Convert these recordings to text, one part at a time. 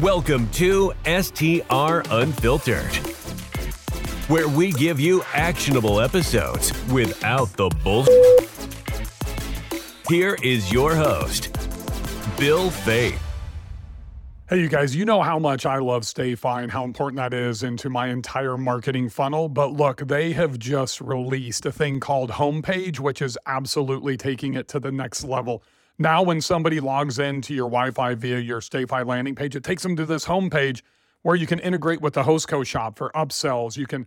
Welcome to STR Unfiltered, where we give you actionable episodes without the bullshit. Here is your host, Bill Faeth. Hey, you guys, you know how much I love StayFi and how important that is into my entire marketing funnel. But look, they have just released a thing called Homepage, which is absolutely taking it to the next level. Now, when somebody logs into your Wi Fi via your StayFi landing page, it takes them to this homepage where you can integrate with the Hostco shop for upsells. You can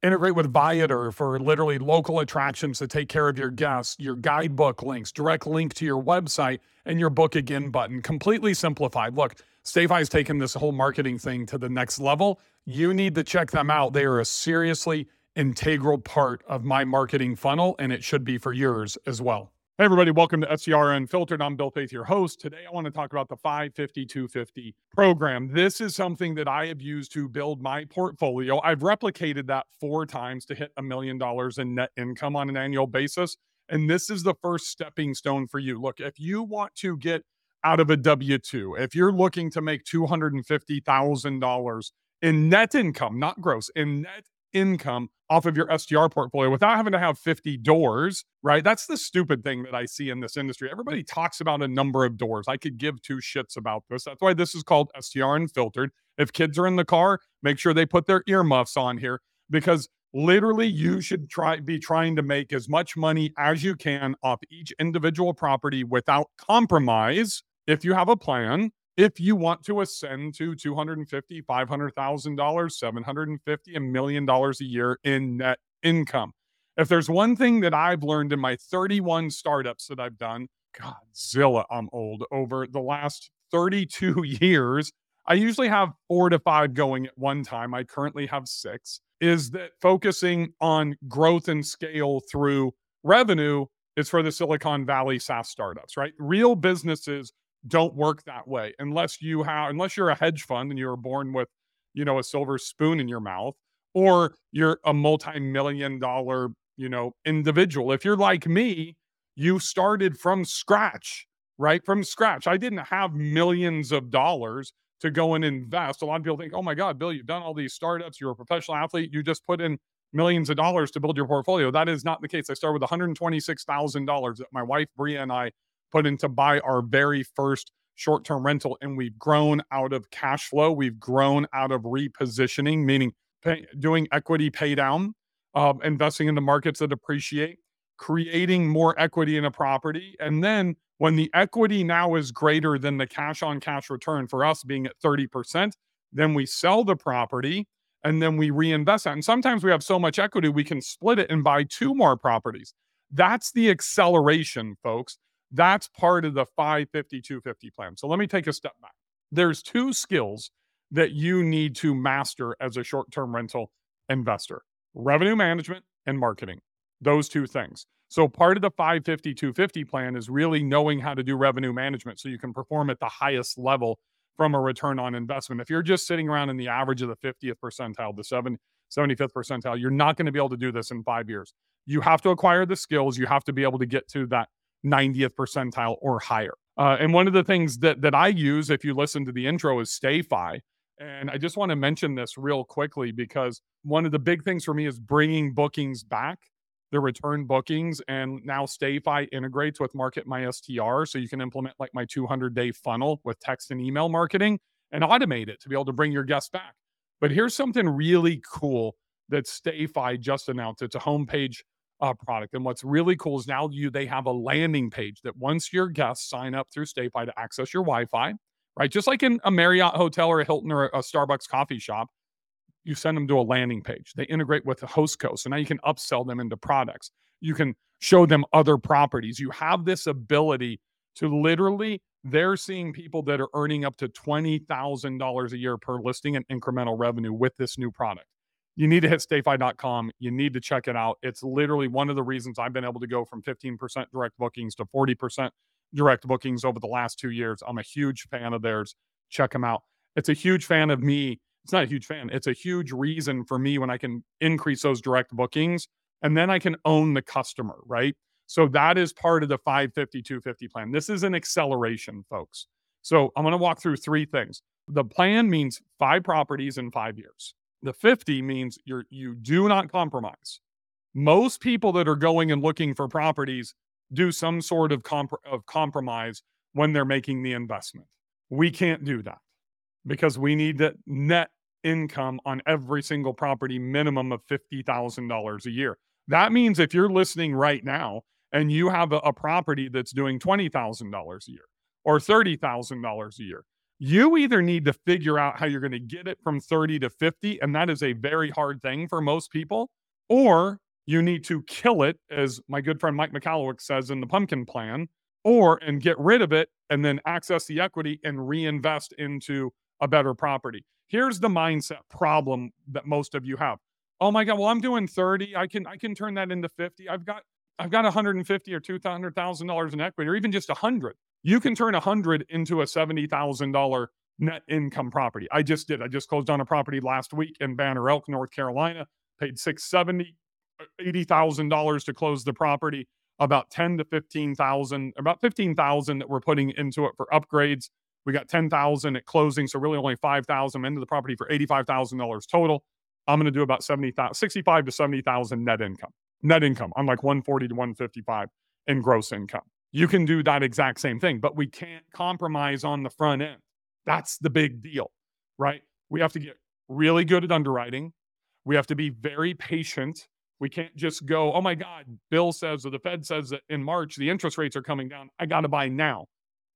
integrate with Viator for literally local attractions to take care of your guests, your guidebook links, direct link to your website, and your book again button. Completely simplified. Look, StayFi's taken this whole marketing thing to the next level. You need to check them out. They are a seriously integral part of my marketing funnel, and it should be for yours as well. Hey, everybody, welcome to STR Unfiltered. I'm Bill Faeth, your host. Today, I want to talk about the 550 250 program. This is something that I have used to build my portfolio. I've replicated that four times to hit a million dollars in net income on an annual basis. And this is the first stepping stone for you. Look, if you want to get out of a W 2. If you're looking to make $250,000 in net income, not gross, in net income off of your STR portfolio without having to have 50 doors, right? That's the stupid thing that I see in this industry. Everybody talks about a number of doors. I could give two shits about this. That's why this is called STR Unfiltered. If kids are in the car, make sure they put their earmuffs on here because literally you should try be trying to make as much money as you can off each individual property without compromise if you have a plan, if you want to ascend to 250, $500,000, 750, a million dollars a year in net income. If there's one thing that I've learned in my 31 startups that I've done, Godzilla, I'm old, over the last 32 years, I usually have four to five going at one time. I currently have six. Is that focusing on growth and scale through revenue is for the Silicon Valley SaaS startups, right? Real businesses don't work that way unless you have unless you're a hedge fund and you were born with you know a silver spoon in your mouth or you're a multi-million dollar you know individual. If you're like me you started from scratch right? From scratch. I didn't have millions of dollars to go and invest. A lot of people think oh my god bill you've done all these startups. You're a professional athlete. You just put in millions of dollars to build your portfolio. That is not the case. I started with $126000 that my wife bria and i put in to buy our very first short term rental. And we've grown out of cash flow. We've grown out of repositioning, meaning pay, doing equity pay down, uh, investing in the markets that appreciate, creating more equity in a property. And then when the equity now is greater than the cash on cash return for us being at 30%, then we sell the property and then we reinvest that. And sometimes we have so much equity, we can split it and buy two more properties. That's the acceleration, folks. That's part of the 550 250 plan. So let me take a step back. There's two skills that you need to master as a short term rental investor revenue management and marketing. Those two things. So part of the 550 250 plan is really knowing how to do revenue management so you can perform at the highest level from a return on investment. If you're just sitting around in the average of the 50th percentile, the 7, 75th percentile, you're not going to be able to do this in five years. You have to acquire the skills. You have to be able to get to that 90th percentile or higher. Uh, and one of the things that that I use, if you listen to the intro, is StayFi. And I just want to mention this real quickly because one of the big things for me is bringing bookings back, the return bookings. And now StayFi integrates with Market My STR. So you can implement like my 200 day funnel with text and email marketing and automate it to be able to bring your guests back. But here's something really cool that StayFi just announced. It's a homepage uh, product. And what's really cool is now you they have a landing page that once your guests sign up through StayFi to access your Wi-Fi, right? Just like in a Marriott hotel or a Hilton or a Starbucks coffee shop, you send them to a landing page. They integrate with the Hostco. So now you can upsell them into products. You can show them other properties. You have this ability to literally, they're seeing people that are earning up to $20,000 a year per listing and incremental revenue with this new product you need to hit stayfi.com. You need to check it out. It's literally one of the reasons I've been able to go from 15% direct bookings to 40% direct bookings over the last two years. I'm a huge fan of theirs. Check them out. It's a huge fan of me. It's not a huge fan. It's a huge reason for me when I can increase those direct bookings and then I can own the customer, right? So that is part of the 550 250 plan. This is an acceleration, folks. So I'm going to walk through three things. The plan means five properties in five years. The 50 means you're you do not compromise. Most people that are going and looking for properties do some sort of, comp- of compromise when they're making the investment. We can't do that because we need the net income on every single property minimum of $50,000 a year. That means if you're listening right now and you have a, a property that's doing $20,000 a year or $30,000 a year, you either need to figure out how you're going to get it from 30 to 50 and that is a very hard thing for most people or you need to kill it as my good friend Mike Michalowicz says in the pumpkin plan or and get rid of it and then access the equity and reinvest into a better property. Here's the mindset problem that most of you have. Oh my god, well I'm doing 30, I can I can turn that into 50. I've got I've got 150 or 200,000 dollars in equity or even just a 100. You can turn a 100 into a $70,000 net income property. I just did. I just closed on a property last week in Banner Elk, North Carolina, paid 670 $80,000 to close the property about 10 to 15,000, about 15,000 that we're putting into it for upgrades. We got 10,000 at closing, so really only 5,000 into the property for $85,000 total. I'm going to do about 70,000, 65 to 70,000 net income. Net income, I'm like 140 to 155 in gross income. You can do that exact same thing, but we can't compromise on the front end. That's the big deal, right? We have to get really good at underwriting. We have to be very patient we can't just go, oh my God, Bill says or the Fed says that in March the interest rates are coming down. I got to buy now.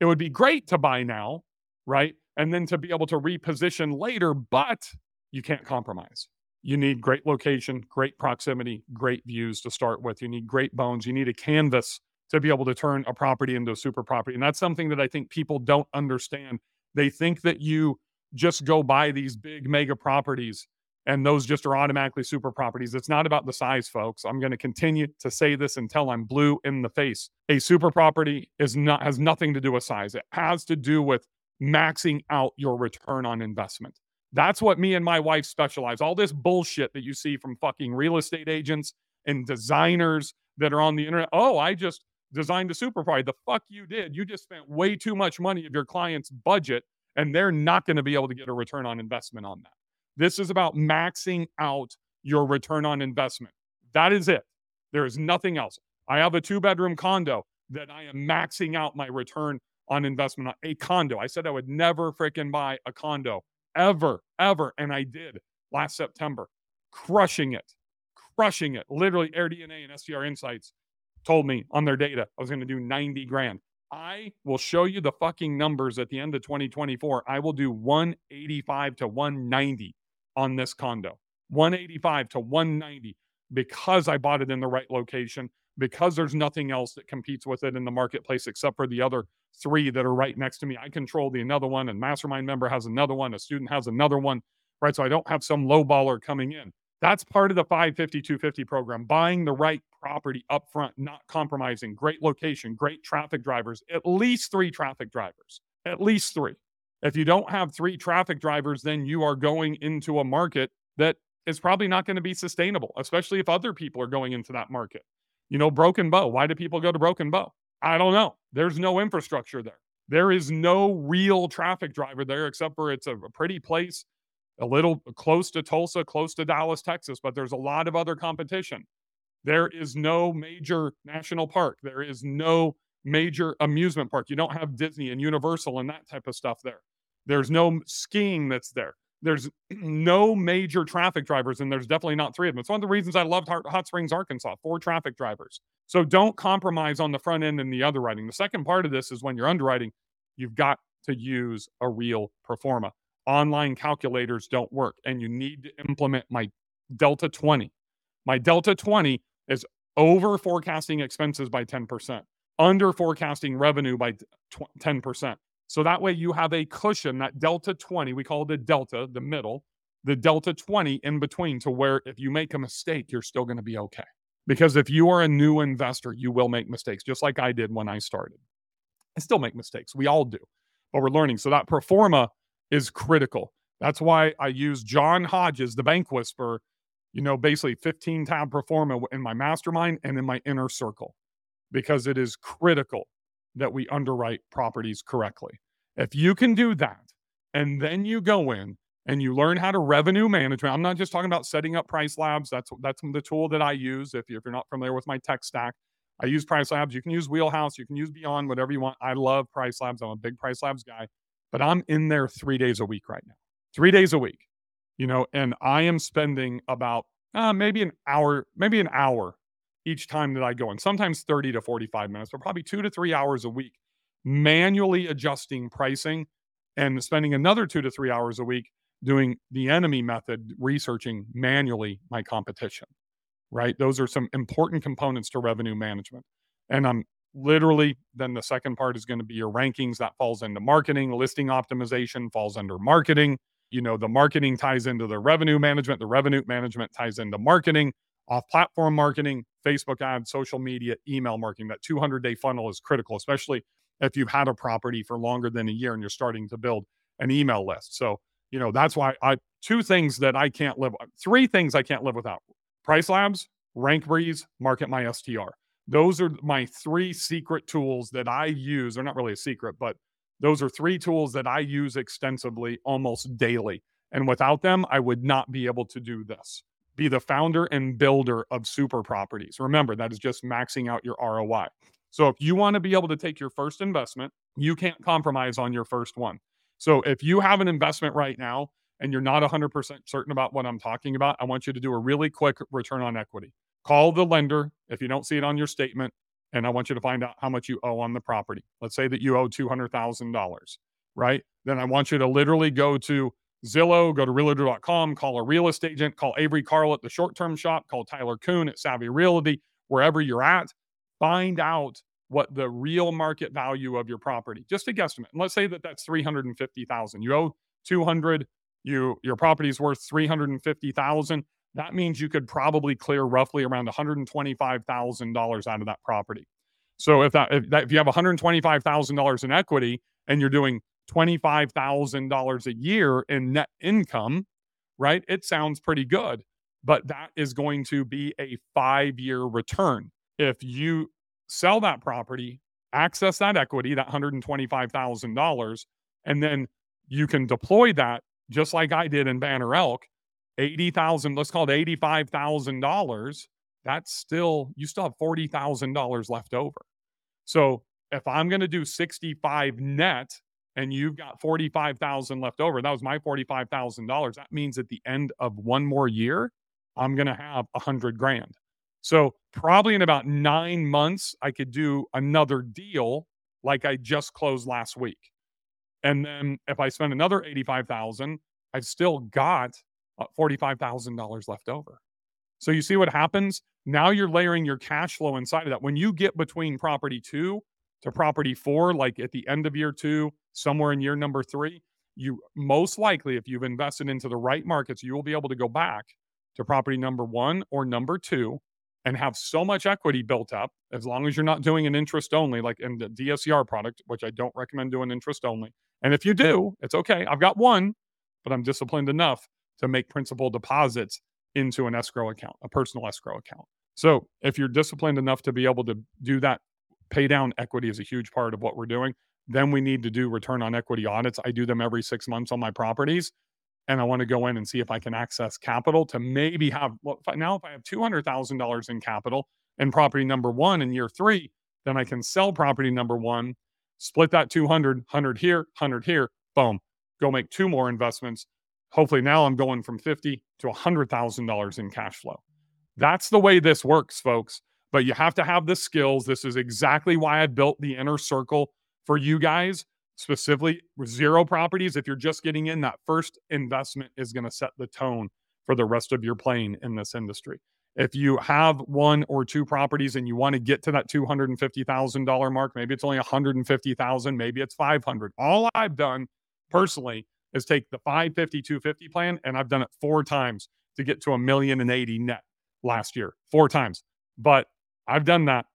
It would be great to buy now, right? And then to be able to reposition later, but you can't compromise. You need great location, great proximity, great views to start with. You need great bones. You need a canvas to be able to turn a property into a super property. And that's something that I think people don't understand. They think that you just go buy these big mega properties and those just are automatically super properties. It's not about the size, folks. I'm going to continue to say this until I'm blue in the face. A super property is not has nothing to do with size. It has to do with maxing out your return on investment. That's what me and my wife specialize. All this bullshit that you see from fucking real estate agents and designers that are on the internet. Oh, I just designed to super property. The fuck you did. You just spent way too much money of your client's budget and they're not going to be able to get a return on investment on that. This is about maxing out your return on investment. That is it. There is nothing else. I have a two bedroom condo that I am maxing out my return on investment on a condo. I said I would never freaking buy a condo ever, ever. And I did last September, crushing it, crushing it. Literally, AirDNA and STR Insights told me on their data I was going to do 90 grand. I will show you the fucking numbers at the end of 2024. I will do 185 to 190 on this condo 185 to 190 because I bought it in the right location, because there's nothing else that competes with it in the marketplace except for the other three that are right next to me. I control the another one, and mastermind member has another one, a student has another one, right? So I don't have some low baller coming in. That's part of the 550 250 program, buying the right property up front, not compromising, great location, great traffic drivers, at least three traffic drivers, at least three. If you don't have three traffic drivers, then you are going into a market that is probably not going to be sustainable, especially if other people are going into that market. You know, Broken Bow. Why do people go to Broken Bow? I don't know. There's no infrastructure there. There is no real traffic driver there except for it's a pretty place, a little close to Tulsa, close to Dallas, Texas, but there's a lot of other competition. There is no major national park. There is no major amusement park. You don't have Disney and Universal and that type of stuff there. There's no skiing that's there. There's no major traffic drivers, and there's definitely not three of them. It's one of the reasons I loved Hot Springs, Arkansas, four traffic drivers. So don't compromise on the front end and the underwriting. The second part of this is when you're underwriting, you've got to use a real pro forma. Online calculators don't work, and you need to implement my Delta 20. My Delta 20 is over forecasting expenses by 10% under forecasting revenue by 10%. So that way you have a cushion, that delta 20, we call it the delta, the middle, the delta 20 in between to where if you make a mistake, you're still going to be okay. Because if you are a new investor, you will make mistakes, just like I did when I started. I still make mistakes. We all do, but we're learning. So that pro forma is critical. That's why I use John Hodges, the bank whisperer, you know, basically 15 time performer in my mastermind and in my inner circle because it is critical that we underwrite properties correctly. If you can do that, And then you go in and you learn how to revenue management. I'm not just talking about setting up Price Labs. That's that's the tool that I use. If, you, if you're not familiar with my tech stack, I use Price Labs. You can use Wheelhouse. You can use Beyond, whatever you want. I love Price Labs. I'm a big Price Labs guy, but I'm in there three days a week right now. Three days a week, you know, and I am spending about uh, maybe an hour, maybe an hour each time that I go in. Sometimes 30 to 45 minutes, but probably two to three hours a week, manually adjusting pricing and spending another two to three hours a week doing the enemy method, researching manually my competition, right? Those are some important components to revenue management. And I'm literally, then the second part is going to be your rankings. That falls into marketing, listing optimization falls under marketing. You know, the marketing ties into the revenue management, the revenue management ties into marketing, off platform marketing, Facebook ads, social media, email marketing. That 200 day funnel is critical, especially if you've had a property for longer than a year and you're starting to build an email list. So, you know, that's why I two things that I can't live three things I can't live without. Price Labs, Rank Breeze, Market My STR. Those are my three secret tools that I use. They're not really a secret, but those are three tools that I use extensively almost daily. And without them, I would not be able to do this. Be the founder and builder of super properties. Remember, that is just maxing out your ROI. So if you want to be able to take your first investment, you can't compromise on your first one. So if you have an investment right now and you're not 100% certain about what I'm talking about, I want you to do a really quick return on equity. Call the lender if you don't see it on your statement, and I want you to find out how much you owe on the property. Let's say that you owe $200,000, right? Then I want you to literally go to Zillow, go to realtor.com, call a real estate agent, call Avery Carl at the short term shop, call Tyler Coon at Savvy Realty, wherever you're at. Find out what the real market value of your property, just a guesstimate. And let's say that that's 350,000. You owe 200, you your property is worth 350,000. That means you could probably clear roughly around $125,000 out of that property. So if that if, that, if you have $125,000 in equity and you're doing $25,000 a year in net income, right? It sounds pretty good, but that is going to be a 5-year return. If you sell that property, access that equity, that $125,000, and then you can deploy that just like I did in Banner Elk, 80,000, let's call it $85,000. That's still, you still have $40,000 left over. So if I'm going to do 65 net and you've got 45,000 left over, that was my $45,000. That means at the end of one more year, I'm going to have a hundred grand. So probably in about nine months, I could do another deal like I just closed last week. And then if I spend another 85,000, I've still got Uh, $45,000 left over. So you see what happens? Now you're layering your cash flow inside of that. When you get between property two to property four, like at the end of year two, somewhere in year number three, you most likely, if you've invested into the right markets, you will be able to go back to property number one or number two and have so much equity built up, as long as you're not doing an interest only, like in the DSCR product, which I don't recommend doing interest only. And if you do, it's okay. I've got one, but I'm disciplined enough to make principal deposits into an escrow account, a personal escrow account. So if you're disciplined enough to be able to do that, pay down equity is a huge part of what we're doing. Then we need to do return on equity audits. I do them every six months on my properties and I want to go in and see if I can access capital to maybe have well, if I, now if I have two hundred thousand dollars in capital in property number one in year three, then I can sell property number one, split that 200, 100 here, 100 here, boom, go make two more investments. Hopefully now I'm going from fifty to hundred thousand dollars in cash flow. That's the way this works, folks. But you have to have the skills. This is exactly why I built the inner circle for you guys specifically with zero properties, if you're just getting in, that first investment is going to set the tone for the rest of your playing in this industry. If you have one or two properties and you want to get to that $250,000 mark, maybe it's only 150,000, maybe it's 500. All I've done personally is take the 550 250 plan and I've done it four times to get to a million and 80 net last year. Four times. But I've done that.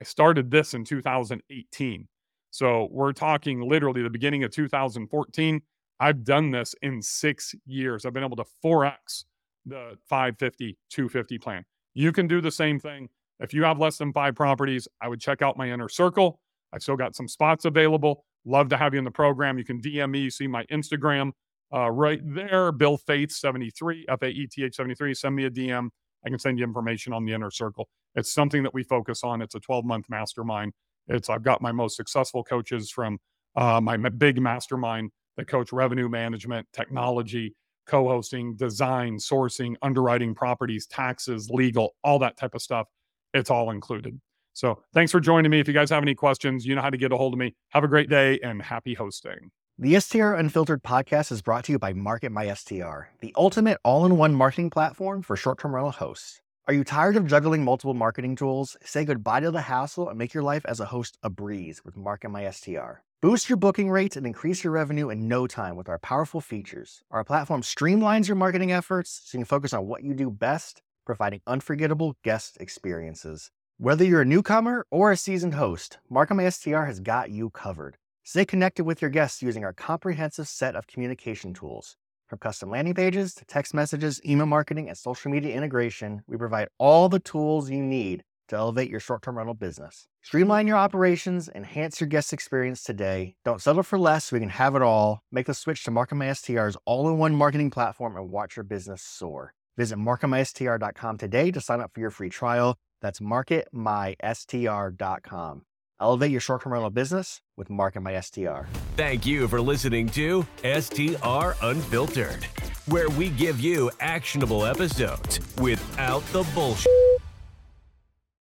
I started this in 2018. So we're talking literally the beginning of 2014. I've done this in six years. I've been able to 4x the 550, 250 plan. You can do the same thing. If you have less than five properties, I would check out my inner circle. I've still got some spots available. Love to have you in the program. You can DM me. You see my Instagram uh, right there, Bill Faeth 73, F A E T H 73. Send me a DM. I can send you information on the inner circle. It's something that we focus on. It's a 12 month mastermind. It's I've got my most successful coaches from uh, my big mastermind that coach revenue management, technology, co-hosting, design, sourcing, underwriting, properties, taxes, legal, all that type of stuff. It's all included. So thanks for joining me. If you guys have any questions, you know how to get a hold of me. Have a great day and happy hosting. The STR Unfiltered podcast is brought to you by Market My STR, the ultimate all in one marketing platform for short term rental hosts. Are you tired of juggling multiple marketing tools? Say goodbye to the hassle and make your life as a host a breeze with Market My STR. Boost your booking rates and increase your revenue in no time with our powerful features. Our platform streamlines your marketing efforts so you can focus on what you do best, providing unforgettable guest experiences. Whether you're a newcomer or a seasoned host, Market My STR has got you covered. Stay connected with your guests using our comprehensive set of communication tools. From custom landing pages to text messages, email marketing, and social media integration, we provide all the tools you need to elevate your short term rental business. Streamline your operations, enhance your guest experience today. Don't settle for less we can have it all. Make the switch to MarketMySTR's all in one marketing platform and watch your business soar. Visit marketmystr.com today to sign up for your free trial. That's marketmystr.com. Elevate your short term rental business with Market My STR. Thank you for listening to STR Unfiltered, where we give you actionable episodes without the bullshit.